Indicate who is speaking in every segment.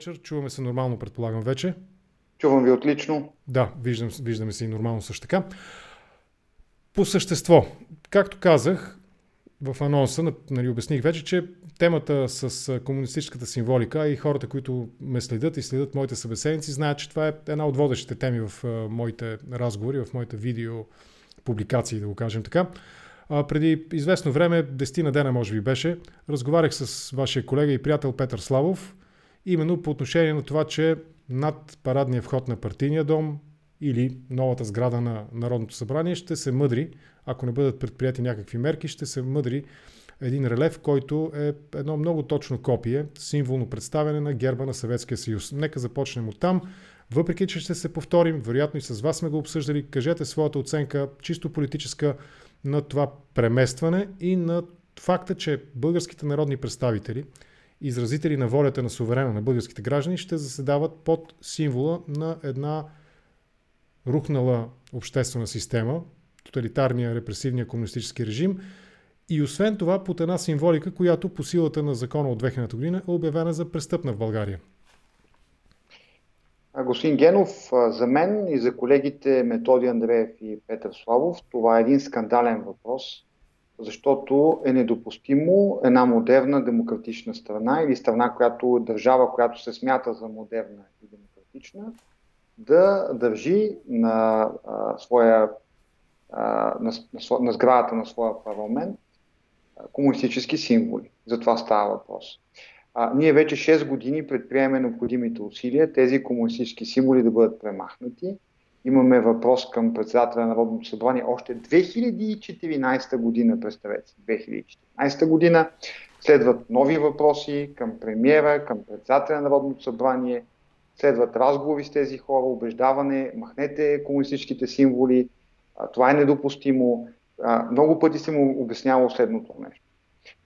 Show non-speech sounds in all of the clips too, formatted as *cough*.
Speaker 1: вечер. Чуваме се нормално, предполагам вече.
Speaker 2: Чувам ви отлично.
Speaker 1: Да, виждам, виждаме се и нормално също така. По същество, както казах в анонса, нали, обясних вече, че темата с комунистическата символика и хората, които ме следят и следят моите събеседници, знаят, че това е една от водещите теми в моите разговори, в моите видео публикации, да го кажем така. А, преди известно време, 10 на дена може би беше, разговарях с вашия колега и приятел Петър Славов, именно по отношение на това, че над парадния вход на партийния дом или новата сграда на Народното събрание ще се мъдри, ако не бъдат предприяти някакви мерки, ще се мъдри един релеф, който е едно много точно копие, символно представяне на герба на Съветския съюз. Нека започнем от там. Въпреки, че ще се повторим, вероятно и с вас сме го обсъждали, кажете своята оценка, чисто политическа, на това преместване и на факта, че българските народни представители, изразители на волята на суверена на българските граждани, ще заседават под символа на една рухнала обществена система, тоталитарния репресивния комунистически режим и освен това под една символика, която по силата на закона от 2000 година е обявена за престъпна в България.
Speaker 2: Господин Генов, за мен и за колегите Методи Андреев и Петър Славов, това е един скандален въпрос, защото е недопустимо една модерна демократична страна или страна, която държава, която се смята за модерна и демократична, да държи на, а, своя, а, на, на, на сградата на своя парламент а, комунистически символи. За това става въпрос. А, ние вече 6 години предприемаме необходимите усилия тези комунистически символи да бъдат премахнати. Имаме въпрос към председателя на Народното събрание още 2014 година, представете 2014 година. Следват нови въпроси към премиера, към председателя на Народното събрание. Следват разговори с тези хора, убеждаване, махнете комунистическите символи, това е недопустимо. Много пъти съм му обяснявал следното нещо.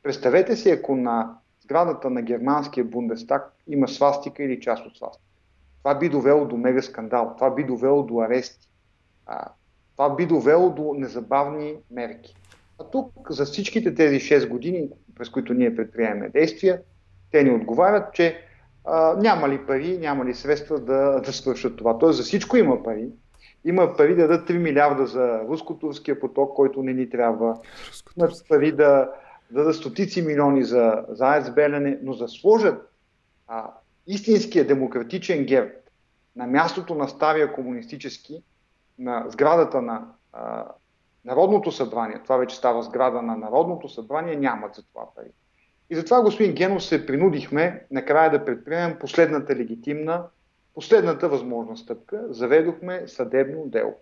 Speaker 2: Представете си, ако на сградата на германския Бундестаг има свастика или част от свастика. Това би довело до мега скандал, това би довело до арести, а, това би довело до незабавни мерки. А тук за всичките тези 6 години, през които ние предприемаме действия, те ни отговарят, че а, няма ли пари, няма ли средства да, да свършат това. Тоест за всичко има пари. Има пари да дадат 3 милиарда за руско-турския поток, който не ни трябва. Има пари да, да дадат стотици милиони за, за АЕЦ Белене, но да сложат а, истинския демократичен герб на мястото на стария комунистически, на сградата на а, Народното събрание, това вече става сграда на Народното събрание, нямат за това пари. И затова, господин Генов, се принудихме накрая да предприемем последната легитимна, последната възможна стъпка. Заведохме съдебно дело.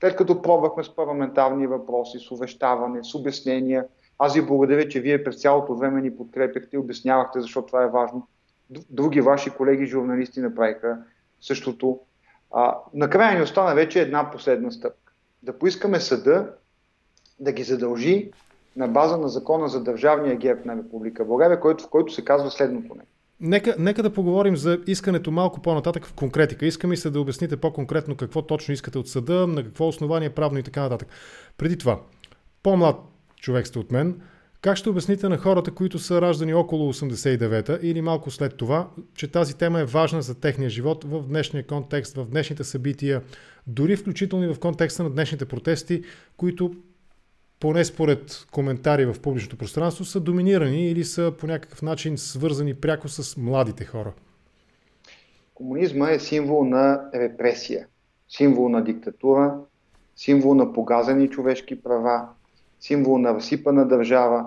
Speaker 2: След като пробвахме с парламентарни въпроси, с увещаване, с обяснения, аз ви благодаря, че вие през цялото време ни подкрепяхте и обяснявахте защо това е важно. Други ваши колеги журналисти направиха същото. А, накрая ни остана вече една последна стъпка. Да поискаме съда да ги задължи на база на закона за държавния герб на Република България, който, в който се казва следното не.
Speaker 1: Нека, нека да поговорим за искането малко по-нататък в конкретика. Искаме се да обясните по-конкретно какво точно искате от съда, на какво основание правно и така нататък. Преди това, по-млад човек сте от мен. Как ще обясните на хората, които са раждани около 89-та или малко след това, че тази тема е важна за техния живот в днешния контекст, в днешните събития, дори включително и в контекста на днешните протести, които поне според коментари в публичното пространство са доминирани или са по някакъв начин свързани пряко с младите хора?
Speaker 2: Комунизма е символ на репресия, символ на диктатура, символ на погазани човешки права, символ на разсипана държава.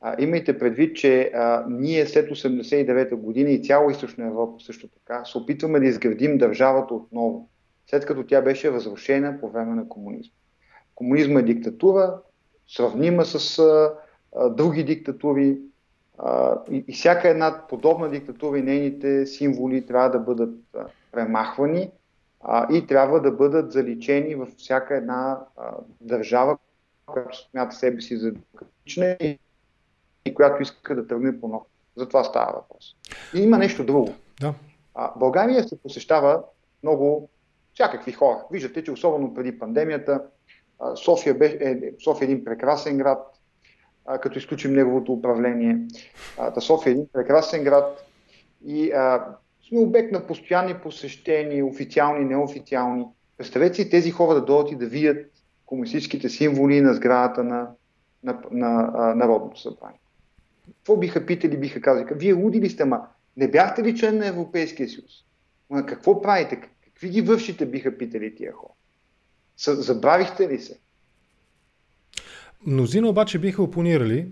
Speaker 2: А, имайте предвид, че а, ние след 89-та година и цяла източна Европа също така се опитваме да изградим държавата отново, след като тя беше разрушена по време на комунизма. Комунизма е диктатура, сравнима с а, а, други диктатури а, и, и всяка една подобна диктатура и нейните символи трябва да бъдат а, премахвани а, и трябва да бъдат заличени във всяка една а, държава, която смята себе си за демократична и, и която иска да тръгне по нов. За това става въпрос. И има нещо друго.
Speaker 1: Да.
Speaker 2: А, България се посещава много всякакви хора. Виждате, че особено преди пандемията София, бе, е, София е един прекрасен град, а, като изключим неговото управление. А, да София е един прекрасен град и а, сме обект на постоянни посещения, официални, неофициални. Представете си тези хора да дойдат и да видят комунистическите символи на сградата на, на, на, на Народното събрание. Какво биха питали, биха казали? Вие луди ли сте, ма не бяхте ли член на Европейския съюз? Ма какво правите? Какви ги вършите, биха питали тия хора? Забравихте ли се?
Speaker 1: Мнозина обаче биха опонирали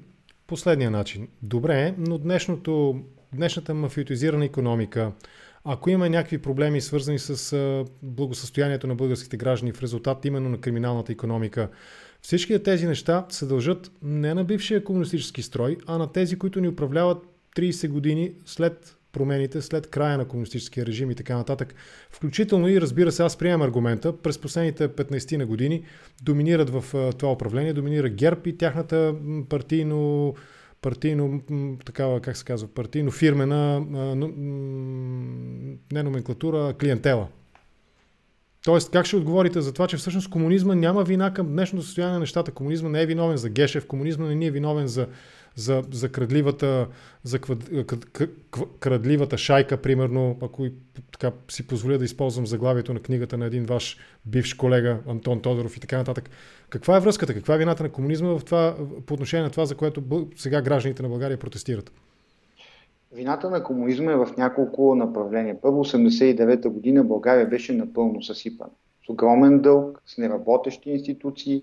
Speaker 1: последния начин. Добре, но днешното, днешната мафиотизирана економика, ако има някакви проблеми свързани с благосъстоянието на българските граждани в резултат именно на криминалната економика, всички тези неща се дължат не на бившия комунистически строй, а на тези, които ни управляват 30 години след промените, след края на комунистическия режим и така нататък. Включително и, разбира се, аз приемам аргумента, през последните 15 на години доминират в това управление, доминира ГЕРБ и тяхната партийно партийно, такава, как се казва, партийно фирмена не номенклатура, клиентела. Тоест, как ще отговорите за това, че всъщност комунизма няма вина към днешното състояние на нещата? Комунизма не е виновен за Гешев, комунизма не е виновен за, за, за, крадливата, за крадливата шайка, примерно, ако и така си позволя да използвам заглавието на книгата на един ваш бивш колега Антон Тодоров и така нататък. Каква е връзката? Каква е вината на комунизма в това, по отношение на това, за което сега гражданите на България протестират?
Speaker 2: Вината на комунизма е в няколко направления. Първо, 89-та година България беше напълно съсипана. С огромен дълг, с неработещи институции.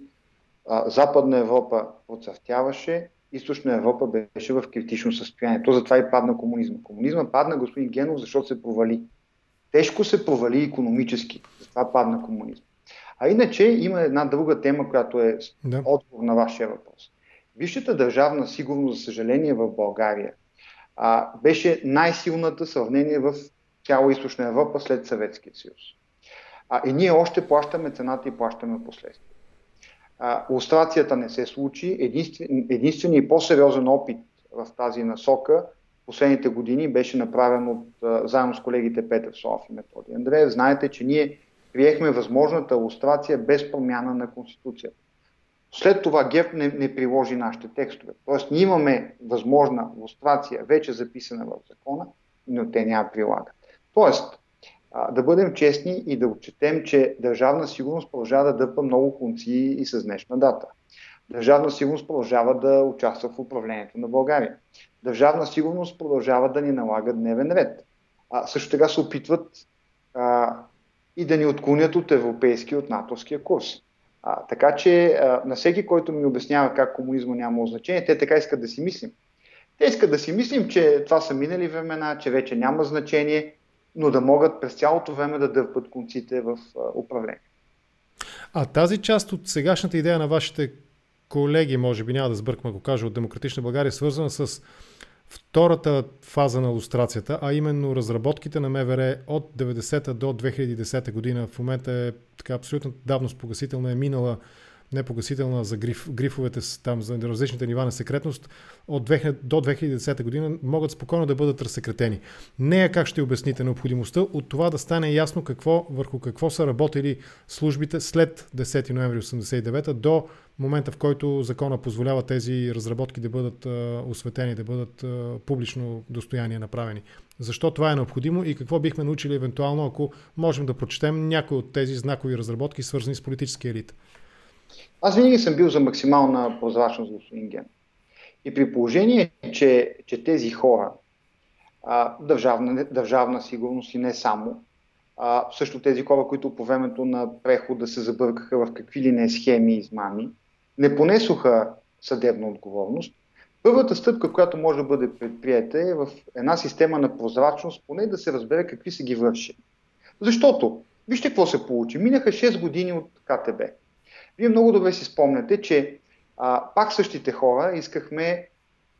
Speaker 2: Западна Европа процъфтяваше, Източна Европа беше в критично състояние. То затова и падна комунизма. Комунизма падна, господин Генов, защото се провали. Тежко се провали економически. Затова падна комунизма. А иначе има една друга тема, която е да. отговор на вашия въпрос. Висшата държавна сигурност, за съжаление, в България а, беше най-силната сравнение в цяла източна Европа след Съветския съюз. А, и ние още плащаме цената и плащаме последствия. Лустрацията не се случи. Единствен, единственият и по-сериозен опит в тази насока последните години беше направен от, заедно с колегите Петър Слав и Методи Андреев. Знаете, че ние приехме възможната лустрация без промяна на Конституцията. След това ГЕП не, не приложи нашите текстове. Тоест, ние имаме възможна лустрация, вече записана в закона, но те няма прилагат. Тоест, а, да бъдем честни и да отчетем, че държавна сигурност продължава да дъпа много конци и с днешна дата. Държавна сигурност продължава да участва в управлението на България. Държавна сигурност продължава да ни налага дневен ред. А, също така се опитват а, и да ни отклонят от европейски, от натовския курс. А, така че а, на всеки, който ми обяснява как комунизма няма значение, те така искат да си мислим. Те искат да си мислим, че това са минали времена, че вече няма значение, но да могат през цялото време да дърпат конците в управление.
Speaker 1: А тази част от сегашната идея на вашите колеги, може би няма да сбъркам го кажа, от Демократична България, свързана с втората фаза на иллюстрацията, а именно разработките на МВР от 90-та до 2010 година. В момента е така абсолютно давно спогасителна, е минала непогасителна за гриф, грифовете там за различните нива на секретност от 2000, до 2010 година могат спокойно да бъдат разсекретени. Нея как ще обясните необходимостта от това да стане ясно какво, върху какво са работили службите след 10 ноември 1989 до момента, в който закона позволява тези разработки да бъдат а, осветени, да бъдат а, публично достояние направени. Защо това е необходимо и какво бихме научили евентуално, ако можем да прочетем някои от тези знакови разработки, свързани с политически елит?
Speaker 2: Аз винаги съм бил за максимална прозрачност, господин Ген. И при положение, че, че тези хора, а, държавна, държавна сигурност и не само, а, също тези хора, които по времето на прехода се забъркаха в какви ли не схеми и измами, не понесоха съдебна отговорност, първата стъпка, която може да бъде предприета е в една система на прозрачност, поне да се разбере какви са ги върши. Защото, вижте какво се получи. Минаха 6 години от КТБ. Вие много добре си спомняте, че а, пак същите хора искахме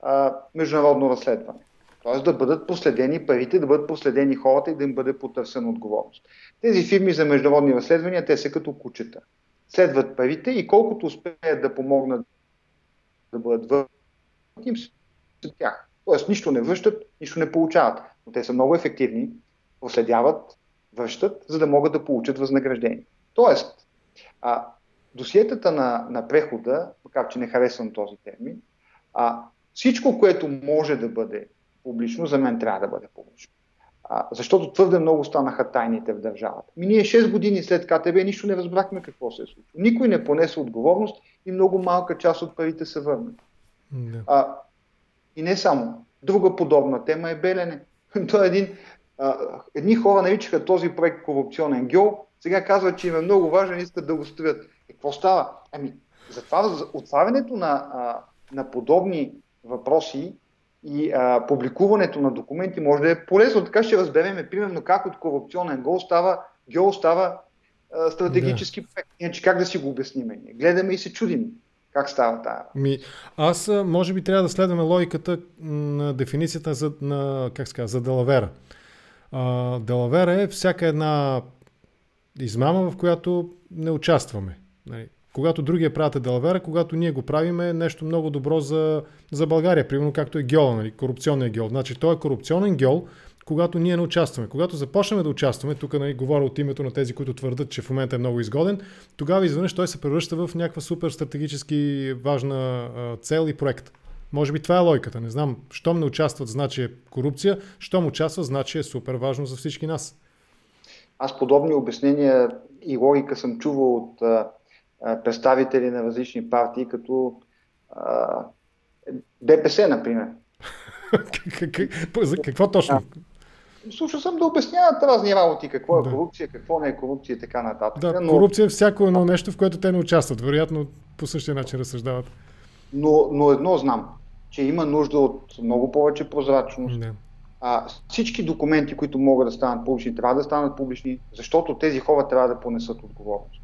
Speaker 2: а, международно разследване. Т.е. да бъдат последени парите, да бъдат последени хората и да им бъде потърсена отговорност. Тези фирми за международни разследвания, те са като кучета. Следват парите и колкото успеят да помогнат да бъдат върнати, им се тях. Тоест нищо не връщат, нищо не получават. Но те са много ефективни, проследяват, връщат, за да могат да получат възнаграждение. Тоест, а, досиетата на, на прехода, макар че не харесвам този термин, а, всичко, което може да бъде публично, за мен трябва да бъде публично. А, защото твърде много станаха тайните в държавата. Ми ние 6 години след КТБ нищо не разбрахме какво се е случило. Никой не понесе отговорност и много малка част от парите се върнат. Да. А, и не само. Друга подобна тема е Белене. *laughs* Той е един, а, едни хора наричаха този проект корупционен геол, сега казват, че им е много важен и искат да го строят. Какво става? Ами, затова отварянето на, а, на подобни въпроси и а, публикуването на документи може да е полезно. Така ще разберем, примерно, как от корупционен гол става, геол става а, стратегически да. проект. Иначе как да си го обясним? Ние гледаме и се чудим как става тая.
Speaker 1: Ми, аз може би трябва да следваме логиката на дефиницията за, на, как ска, за Делавера. А, Делавера е всяка една измама, в която не участваме. Нали? Когато другия правят Делавера, когато ние го правим е нещо много добро за, за България. Примерно както е геола, нали? корупционният геол. Значи той е корупционен геол, когато ние не участваме. Когато започнем да участваме, тук нали, говоря от името на тези, които твърдат, че в момента е много изгоден, тогава изведнъж той се превръща в някаква супер стратегически важна а, цел и проект. Може би това е логиката. Не знам. Щом не участват, значи е корупция. Щом участват, значи е супер важно за всички нас.
Speaker 2: Аз подобни обяснения и логика съм чувал от а, представители на различни партии, като а, ДПС, например.
Speaker 1: Какво точно?
Speaker 2: Слушал съм да обясняват разни работи, какво е да. корупция, какво не е корупция и така нататък.
Speaker 1: Да, но... корупция е всяко едно нещо, в което те не участват. Вероятно по същия начин разсъждават.
Speaker 2: Но, но едно знам, че има нужда от много повече прозрачност. Не. А, всички документи, които могат да станат публични, трябва да станат публични, защото тези хора трябва да понесат отговорност.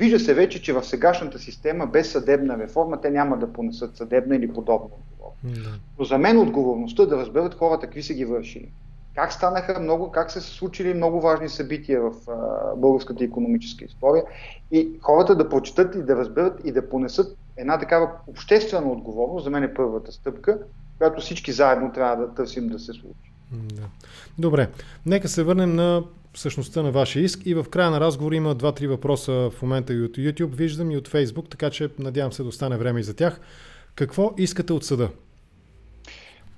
Speaker 2: Вижда се вече, че в сегашната система без съдебна реформа те няма да понесат съдебна или подобна отговорност. Да. Но за мен отговорността да разберат хората какви са ги вършили. Как станаха много, как са се случили много важни събития в а, българската економическа история и хората да прочитат и да разберат и да понесат една такава обществена отговорност, за мен е първата стъпка, която всички заедно трябва да търсим да се случи.
Speaker 1: Да. Добре, нека се върнем на същността на вашия иск и в края на разговора има два-три въпроса в момента и от YouTube, виждам и от Facebook, така че надявам се да остане време и за тях. Какво искате от съда?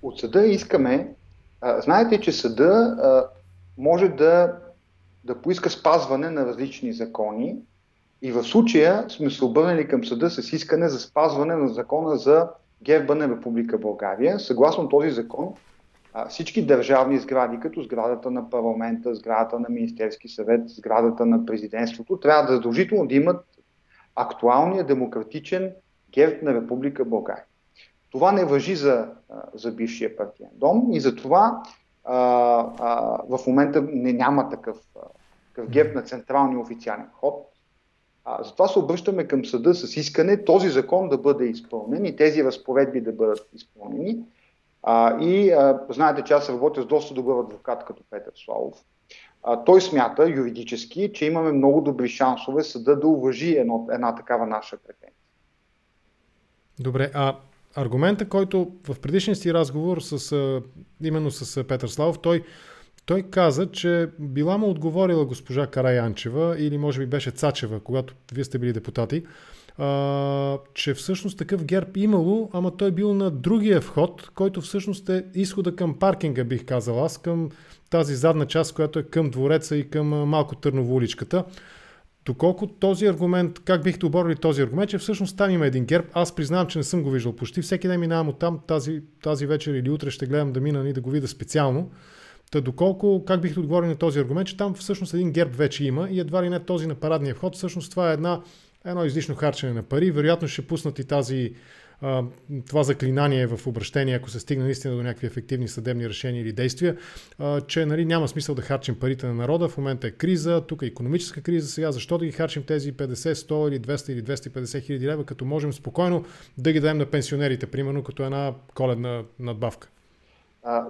Speaker 2: От съда искаме, а, знаете, че съда а, може да, да поиска спазване на различни закони и в случая сме се обърнали към съда с искане за спазване на закона за герба на Република България. Съгласно този закон, всички държавни сгради, като сградата на парламента, сградата на Министерски съвет, сградата на президентството, трябва да задължително да имат актуалния демократичен герб на Република България. Това не въжи за, за бившия партиен дом и затова а, а, в момента не няма такъв, такъв герб на централния официален ход. А, затова се обръщаме към съда с искане този закон да бъде изпълнен и тези разпоредби да бъдат изпълнени. А, и а, знаете, че аз работя с доста добър адвокат като Петър Славов. А, той смята юридически, че имаме много добри шансове съда да уважи едно, една такава наша претенция.
Speaker 1: Добре, а аргумента, който в предишния си разговор с, именно с Петър Славов, той, той каза, че била му отговорила госпожа Караянчева или може би беше Цачева, когато вие сте били депутати, а, че всъщност такъв герб имало, ама той бил на другия вход, който всъщност е изхода към паркинга, бих казал аз, към тази задна част, която е към двореца и към малко Търново уличката. Доколко този аргумент, как бихте оборили този аргумент, че всъщност там има един герб, аз признавам, че не съм го виждал почти. Всеки ден минавам от там, тази, тази вечер или утре ще гледам да мина и да го видя специално. Та доколко, как бихте отговорили на този аргумент, че там всъщност един герб вече има и едва ли не този на парадния вход, всъщност това е една едно излишно харчене на пари. Вероятно ще пуснат и тази, това заклинание в обращение, ако се стигне наистина до някакви ефективни съдебни решения или действия, че нали, няма смисъл да харчим парите на народа. В момента е криза, тук е економическа криза сега. Защо да ги харчим тези 50, 100 или 200 или 250 хиляди лева, като можем спокойно да ги дадем на пенсионерите, примерно като една коледна надбавка?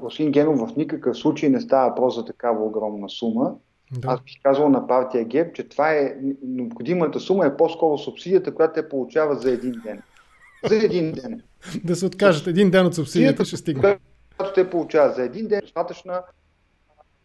Speaker 2: Господин Генов, в никакъв случай не става въпрос за такава огромна сума. Да. Аз бих казал на партия ГЕП, че това е необходимата сума е по-скоро субсидията, която те получават за един ден. За един ден. *laughs*
Speaker 1: да се откажат един ден от субсидията, ще стигне.
Speaker 2: Която те получават за един ден, достатъчна.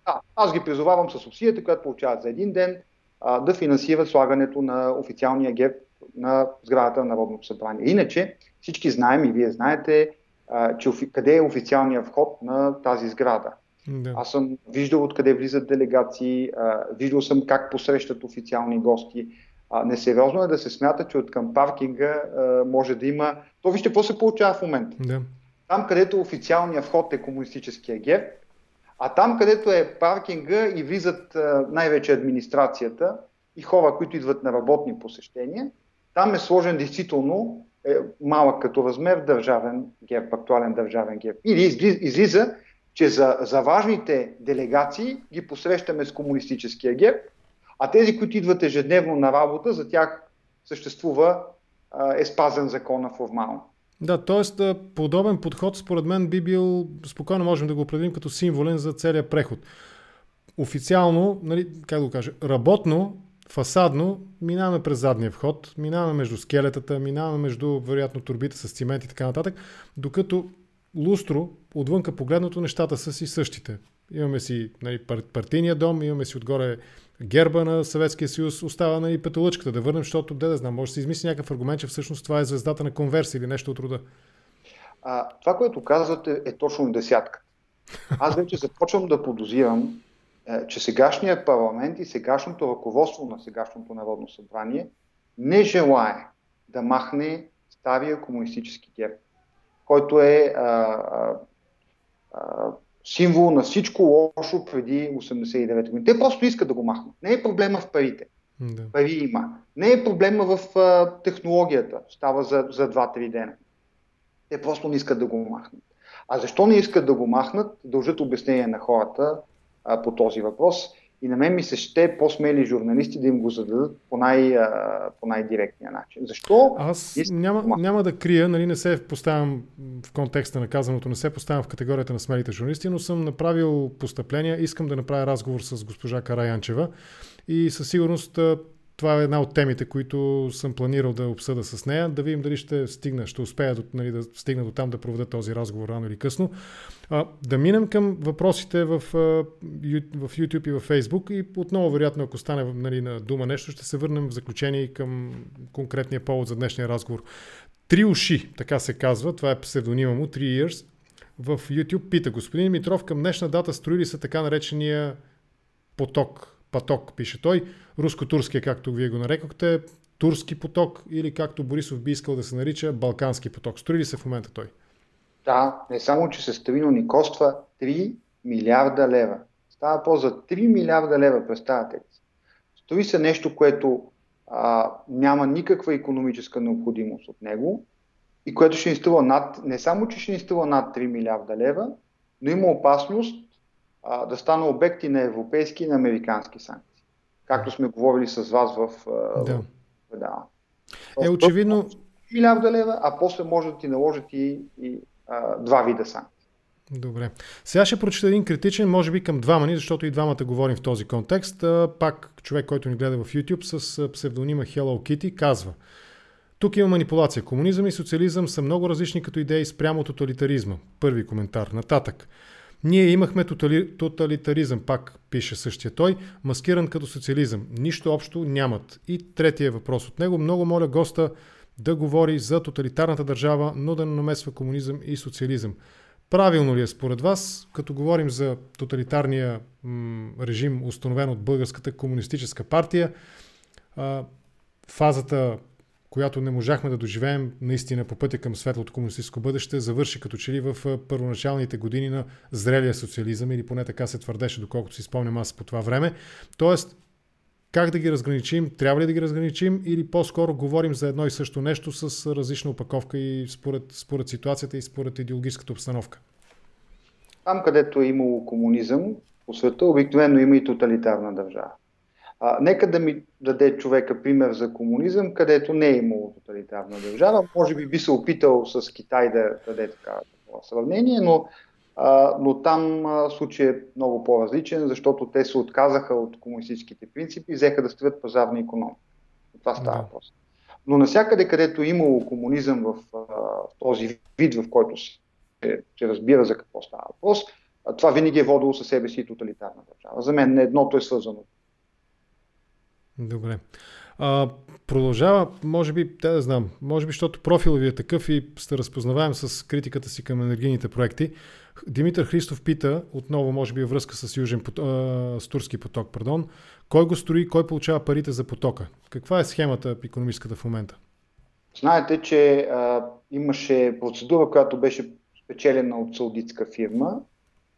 Speaker 2: А, аз ги призовавам с субсидията, която получават за един ден, а, да финансират слагането на официалния ГЕП на сградата на Народното събрание. Иначе всички знаем и вие знаете, а, че къде е официалният вход на тази сграда. Да. Аз съм виждал откъде влизат делегации, а, виждал съм как посрещат официални гости. А, несериозно е да се смята, че от към паркинга а, може да има... То вижте какво се получава в момента.
Speaker 1: Да.
Speaker 2: Там, където официалният вход е комунистическия герб, а там, където е паркинга и влизат а, най-вече администрацията и хора, които идват на работни посещения, там е сложен действително е, малък като размер държавен герб, актуален държавен герб. Или излиза, че за, за важните делегации ги посрещаме с комунистическия герб, а тези, които идват ежедневно на работа, за тях съществува, е спазен закона формално.
Speaker 1: Да, т.е. подобен подход според мен би бил, спокойно можем да го определим като символен за целия преход. Официално, нали, как да го кажа, работно, фасадно, минаваме през задния вход, минаваме между скелетата, минаваме между, вероятно, турбите с цимент и така нататък, докато лустро, отвънка погледнато, нещата са си същите. Имаме си нали, партийния дом, имаме си отгоре герба на Съветския съюз, остава нали, петолъчката да върнем, защото, де да знам, може да се измисли някакъв аргумент, че всъщност това е звездата на конверсия или нещо от рода.
Speaker 2: А, това, което казвате, е точно десятка. Аз вече започвам да подозирам, е, че сегашният парламент и сегашното ръководство на сегашното Народно събрание не желае да махне стария комунистически герб, който е а, а, а, символ на всичко лошо преди 89 година. Те просто искат да го махнат. Не е проблема в парите. Да. Пари има. Не е проблема в а, технологията. Става за, за 2-3 дена. Те просто не искат да го махнат. А защо не искат да го махнат, дължат обяснение на хората а, по този въпрос. И на мен ми се ще по-смели журналисти да им го зададат по, най, по най-директния начин. Защо?
Speaker 1: Аз няма, няма да крия, нали, не се поставям в контекста на казаното, не се поставям в категорията на смелите журналисти, но съм направил постъпления, искам да направя разговор с госпожа Караянчева и със сигурност това е една от темите, които съм планирал да обсъда с нея, да видим дали ще стигна, ще успея нали, да стигна до там да проведа този разговор рано или късно. А, да минем към въпросите в, в YouTube и в Facebook и отново, вероятно, ако стане нали, на дума нещо, ще се върнем в заключение към конкретния повод за днешния разговор. Три уши, така се казва, това е псевдонима му, Three Years. В YouTube пита, господин Митров, към днешна дата строили са така наречения поток, поток, пише той, руско-турския, както вие го нарекохте, турски поток или както Борисов би искал да се нарича, балкански поток. Строи ли се в момента той?
Speaker 2: Да, не само, че се строи, но ни коства 3 милиарда лева. Става по за 3 милиарда лева, представяте ли Строи се нещо, което а, няма никаква економическа необходимост от него и което ще ни струва над, не само, че ще ни струва над 3 милиарда лева, но има опасност а, да стане обекти на европейски и на американски санкции както сме говорили с вас в
Speaker 1: да. Да. Е, очевидно...
Speaker 2: Милиарда лева, а после може да ти наложат и, и а, два вида санкции.
Speaker 1: Добре. Сега ще прочета един критичен, може би към двама ни, защото и двамата говорим в този контекст. Пак човек, който ни гледа в YouTube с псевдонима Hello Kitty, казва тук има манипулация. Комунизъм и социализъм са много различни като идеи спрямо тоталитаризма. Първи коментар. Нататък. Ние имахме тотали, тоталитаризъм, пак пише същия той, маскиран като социализъм. Нищо общо нямат. И третия въпрос от него. Много моля госта да говори за тоталитарната държава, но да не намесва комунизъм и социализъм. Правилно ли е според вас, като говорим за тоталитарния м- режим, установен от Българската комунистическа партия, а, фазата която не можахме да доживеем наистина по пътя към светлото комунистическо бъдеще, завърши като че ли в първоначалните години на зрелия социализъм, или поне така се твърдеше, доколкото си спомням аз по това време. Тоест, как да ги разграничим, трябва ли да ги разграничим или по-скоро говорим за едно и също нещо с различна опаковка и според, според ситуацията и според идеологическата обстановка?
Speaker 2: Там, където е имало комунизъм по света, обикновено има и тоталитарна държава. А, нека да ми даде човека пример за комунизъм, където не е имало тоталитарна държава. Може би би се опитал с Китай да даде така сравнение, но, а, но там а, случай е много по-различен, защото те се отказаха от комунистическите принципи и взеха да строят пазарна економика. Това става да. просто. Но навсякъде, където е имало комунизъм в, в този вид, в който се, се разбира за какво става въпрос, това винаги е водило със себе си тоталитарна държава. За мен едното е свързано
Speaker 1: Добре. А, продължава, може би, да, да знам, може би, защото профилът ви е такъв и сте разпознаваем с критиката си към енергийните проекти. Димитър Христов пита, отново може би връзка с, Южен, с Турски поток, пардон, кой го строи, кой получава парите за потока? Каква е схемата економическата в момента?
Speaker 2: Знаете, че а, имаше процедура, която беше спечелена от саудитска фирма,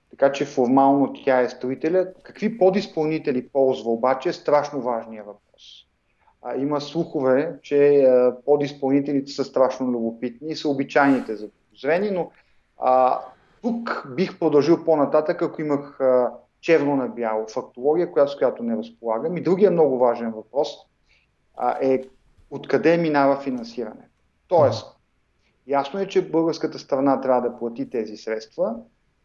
Speaker 2: така че формално тя е строителя. Какви подизпълнители ползва обаче е страшно важния въпрос. А, има слухове, че а, подизпълнителите са страшно любопитни и са обичайните за подозрени, но а, тук бих продължил по-нататък, ако имах а, черно на бяло фактология, която, с която не разполагам. И другия много важен въпрос а, е откъде минава финансиране. Тоест, ясно е, че българската страна трябва да плати тези средства.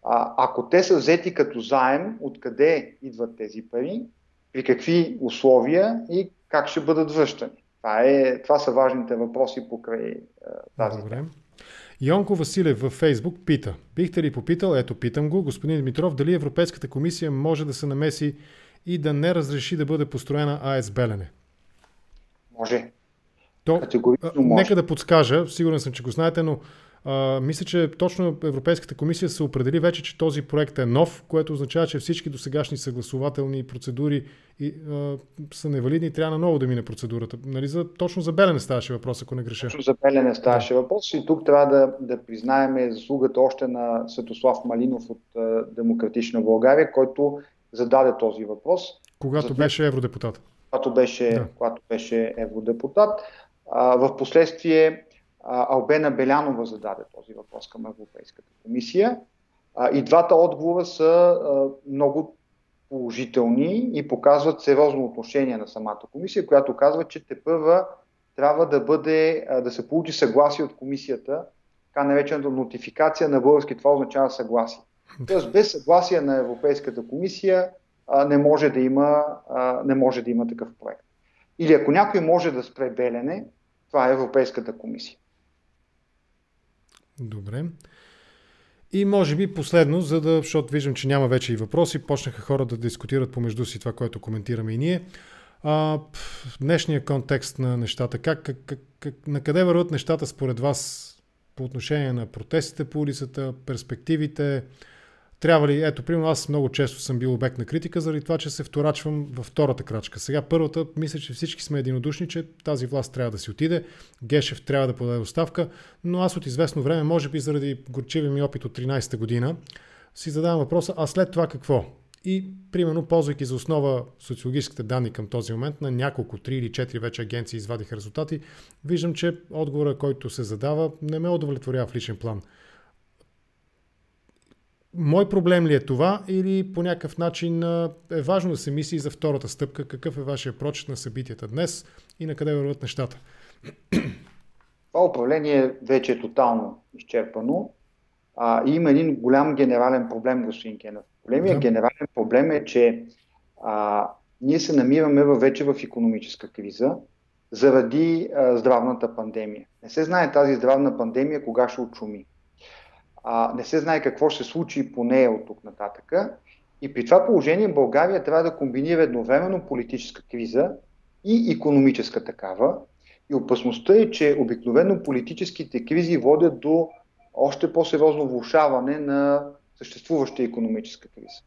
Speaker 2: А, ако те са взети като заем, откъде идват тези пари, при какви условия и как ще бъдат връщани. Това, е, това са важните въпроси покрай тази Добре. тема.
Speaker 1: Йонко Василев във Фейсбук пита. Бихте ли попитал, ето питам го, господин Дмитров, дали Европейската комисия може да се намеси и да не разреши да бъде построена АЕС Белене?
Speaker 2: Може.
Speaker 1: То, Категорично може. Нека да подскажа, сигурен съм, че го знаете, но а, мисля, че точно Европейската комисия се определи вече, че този проект е нов, което означава, че всички досегашни съгласователни процедури и, а, са невалидни и трябва наново да мине процедурата. Нали, за, точно за Белене ставаше въпрос, ако не греша.
Speaker 2: Точно за Белене ставаше въпрос и тук трябва да, да признаем заслугата още на Светослав Малинов от а, Демократична България, който зададе този въпрос.
Speaker 1: Когато за... беше евродепутат.
Speaker 2: Когато беше, да. когато беше евродепутат. А, в последствие Албена Белянова зададе този въпрос към Европейската комисия. И двата отговора са много положителни и показват сериозно отношение на самата комисия, която казва, че те първа трябва да бъде, да се получи съгласие от комисията, така наречената нотификация на български, това означава съгласие. Тоест без съгласие на Европейската комисия не може да има, не може да има такъв проект. Или ако някой може да спре Белене, това е Европейската комисия.
Speaker 1: Добре. И може би последно, за да, защото виждам, че няма вече и въпроси, почнаха хора да дискутират помежду си това, което коментираме и ние. А, в днешния контекст на нещата, как, как, как, на къде върват нещата според вас по отношение на протестите по улицата, перспективите, трябва ли, ето, примерно аз много често съм бил обект на критика заради това, че се вторачвам във втората крачка. Сега първата, мисля, че всички сме единодушни, че тази власт трябва да си отиде, Гешев трябва да подаде оставка, но аз от известно време, може би заради горчивия ми опит от 13-та година, си задавам въпроса, а след това какво? И, примерно, ползвайки за основа социологическите данни към този момент, на няколко, три или четири вече агенции извадиха резултати, виждам, че отговора, който се задава, не ме удовлетворява в личен план. Мой проблем ли е това или по някакъв начин е важно да се мисли за втората стъпка? Какъв е вашия прочет на събитията днес и на къде върват нещата? *clears throat*
Speaker 2: Това управление вече е тотално изчерпано. А, и има един голям генерален проблем, господин Кенов. Големият да. генерален проблем е, че а, ние се намираме вече в економическа криза заради а, здравната пандемия. Не се знае тази здравна пандемия кога ще очуми а, не се знае какво ще случи по нея от тук нататък. И при това положение България трябва да комбинира едновременно политическа криза и економическа такава. И опасността е, че обикновено политическите кризи водят до още по-сериозно влушаване на съществуваща економическа криза.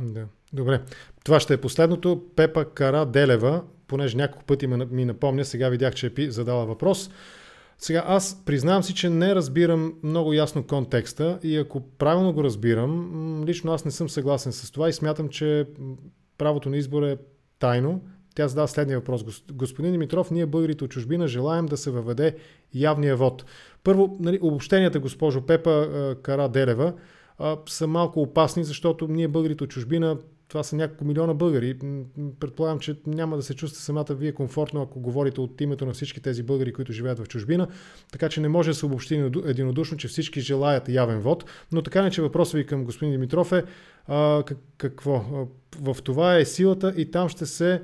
Speaker 1: Да. Добре. Това ще е последното. Пепа Кара Делева, понеже няколко пъти ми напомня, сега видях, че е задала въпрос. Сега аз признавам си, че не разбирам много ясно контекста и ако правилно го разбирам, лично аз не съм съгласен с това и смятам, че правото на избор е тайно. Тя задава следния въпрос. Господин Димитров, ние българите от чужбина желаем да се въведе явния вод. Първо, нали, обобщенията, госпожо Пепа Кара Делева, са малко опасни, защото ние българите от чужбина това са няколко милиона българи. Предполагам, че няма да се чувствате самата вие комфортно, ако говорите от името на всички тези българи, които живеят в чужбина. Така че не може да се обобщи единодушно, че всички желаят явен вод. Но така не, че въпросът ви към господин Димитров е а, какво? В това е силата и там ще се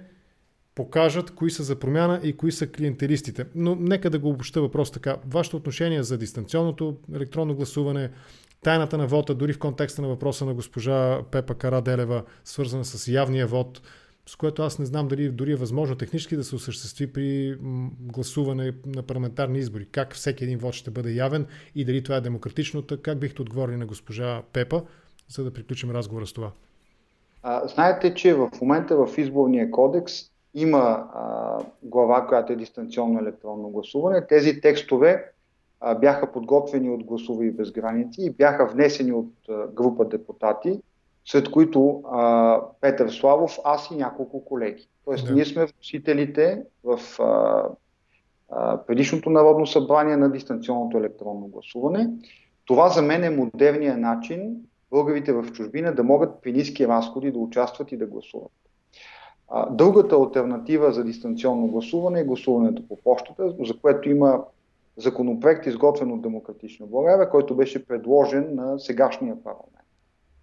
Speaker 1: покажат кои са за промяна и кои са клиентелистите. Но нека да го обобща въпрос така. Вашето отношение за дистанционното електронно гласуване, тайната на вота, дори в контекста на въпроса на госпожа Пепа Караделева, свързана с явния вод, с което аз не знам дали дори е възможно технически да се осъществи при гласуване на парламентарни избори. Как всеки един вод ще бъде явен и дали това е демократично. Как бихте отговорили на госпожа Пепа, за да приключим разговора с това?
Speaker 2: А, знаете, че в момента в изборния кодекс има а, глава, която е дистанционно електронно гласуване. Тези текстове бяха подготвени от гласови без граници и бяха внесени от група депутати, след които а, Петър Славов, аз и няколко колеги. Тоест, да. ние сме вносителите в а, а, предишното Народно събрание на дистанционното електронно гласуване. Това за мен е модерният начин българите в чужбина да могат при ниски разходи да участват и да гласуват. А, другата альтернатива за дистанционно гласуване е гласуването по почтата, за което има законопроект, изготвен от Демократична България, който беше предложен на сегашния парламент.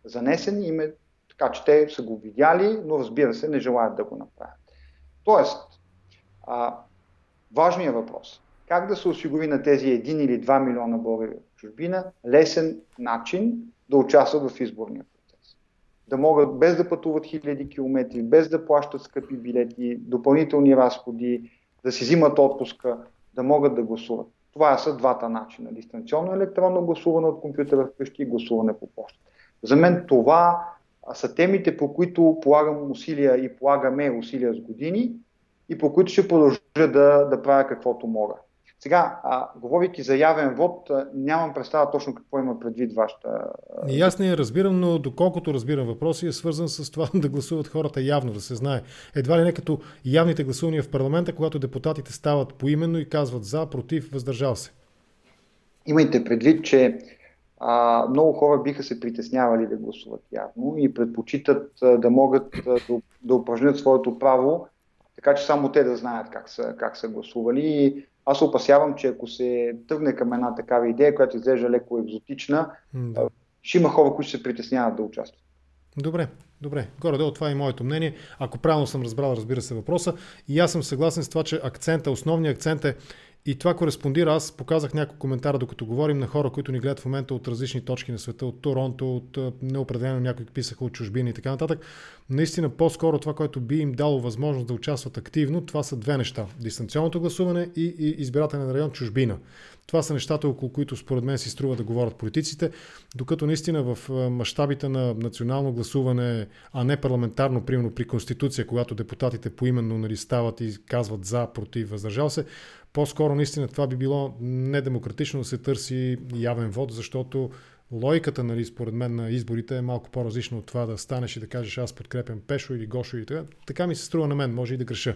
Speaker 2: Занесен им е така, че те са го видяли, но разбира се, не желаят да го направят. Тоест, а, важният въпрос как да се осигури на тези 1 или 2 милиона българи в чужбина лесен начин да участват в изборния процес. Да могат без да пътуват хиляди километри, без да плащат скъпи билети, допълнителни разходи, да си взимат отпуска, да могат да гласуват. Това са двата начина. Дистанционно електронно гласуване от компютъра вкъщи и гласуване по почта. За мен това са темите, по които полагам усилия и полагаме усилия с години и по които ще продължа да, да правя каквото мога. Сега, а, говорейки за явен вод, нямам представа точно какво има предвид вашата...
Speaker 1: И аз не разбирам, но доколкото разбирам въпроси, е свързан с това *laughs* да гласуват хората явно, да се знае. Едва ли не като явните гласувания в парламента, когато депутатите стават поименно и казват за, против, въздържал се.
Speaker 2: Имайте предвид, че а, много хора биха се притеснявали да гласуват явно и предпочитат а, да могат а, да, да упражнят своето право, така че само те да знаят как са, как са гласували. И аз се опасявам, че ако се тръгне към една такава идея, която изглежда леко екзотична, да. ще има хора, които се притесняват да участват.
Speaker 1: Добре, добре. Горе-долу това е моето мнение. Ако правилно съм разбрал, разбира се, въпроса. И аз съм съгласен с това, че акцента, основният акцент е и това кореспондира. Аз показах няколко коментара, докато говорим на хора, които ни гледат в момента от различни точки на света, от Торонто, от неопределено някои писаха от чужбина и така нататък. Наистина, по-скоро това, което би им дало възможност да участват активно, това са две неща. Дистанционното гласуване и, и избирателен район чужбина. Това са нещата, около които според мен си струва да говорят политиците, докато наистина в мащабите на национално гласуване, а не парламентарно, примерно при Конституция, когато депутатите поименно нали, стават и казват за, против, въздържал се, по-скоро наистина това би било недемократично да се търси явен вод, защото логиката, нали, според мен, на изборите е малко по-различна от това да станеш и да кажеш аз подкрепям Пешо или Гошо и така. Така ми се струва на мен, може и да греша.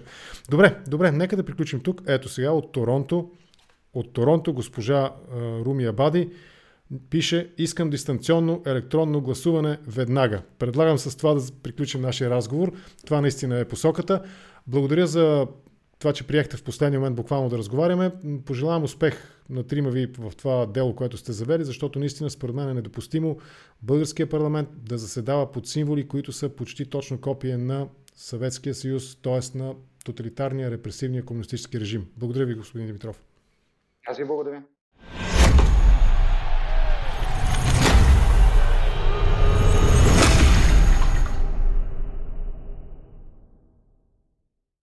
Speaker 1: Добре, добре, нека да приключим тук. Ето сега от Торонто, от Торонто госпожа Руми Абади пише искам дистанционно електронно гласуване веднага. Предлагам с това да приключим нашия разговор. Това наистина е посоката. Благодаря за това, че приехте в последния момент буквално да разговаряме. Пожелавам успех на трима ви в това дело, което сте завели, защото наистина според мен е недопустимо българския парламент да заседава под символи, които са почти точно копия на Съветския съюз, т.е. на тоталитарния репресивния комунистически режим. Благодаря ви, господин Димитров.
Speaker 2: Аз ви благодаря.